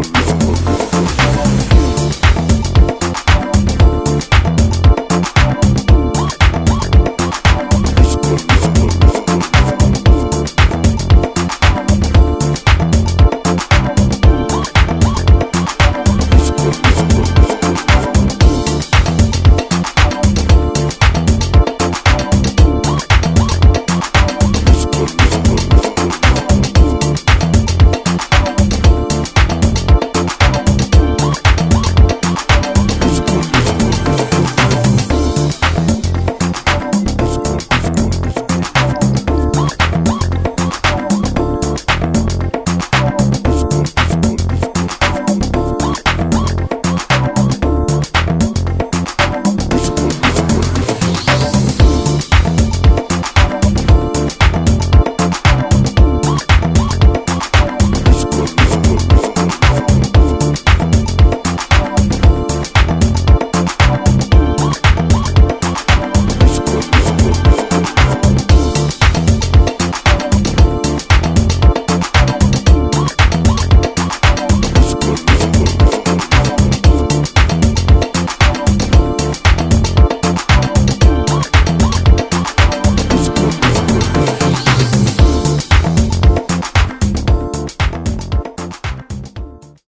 Cool.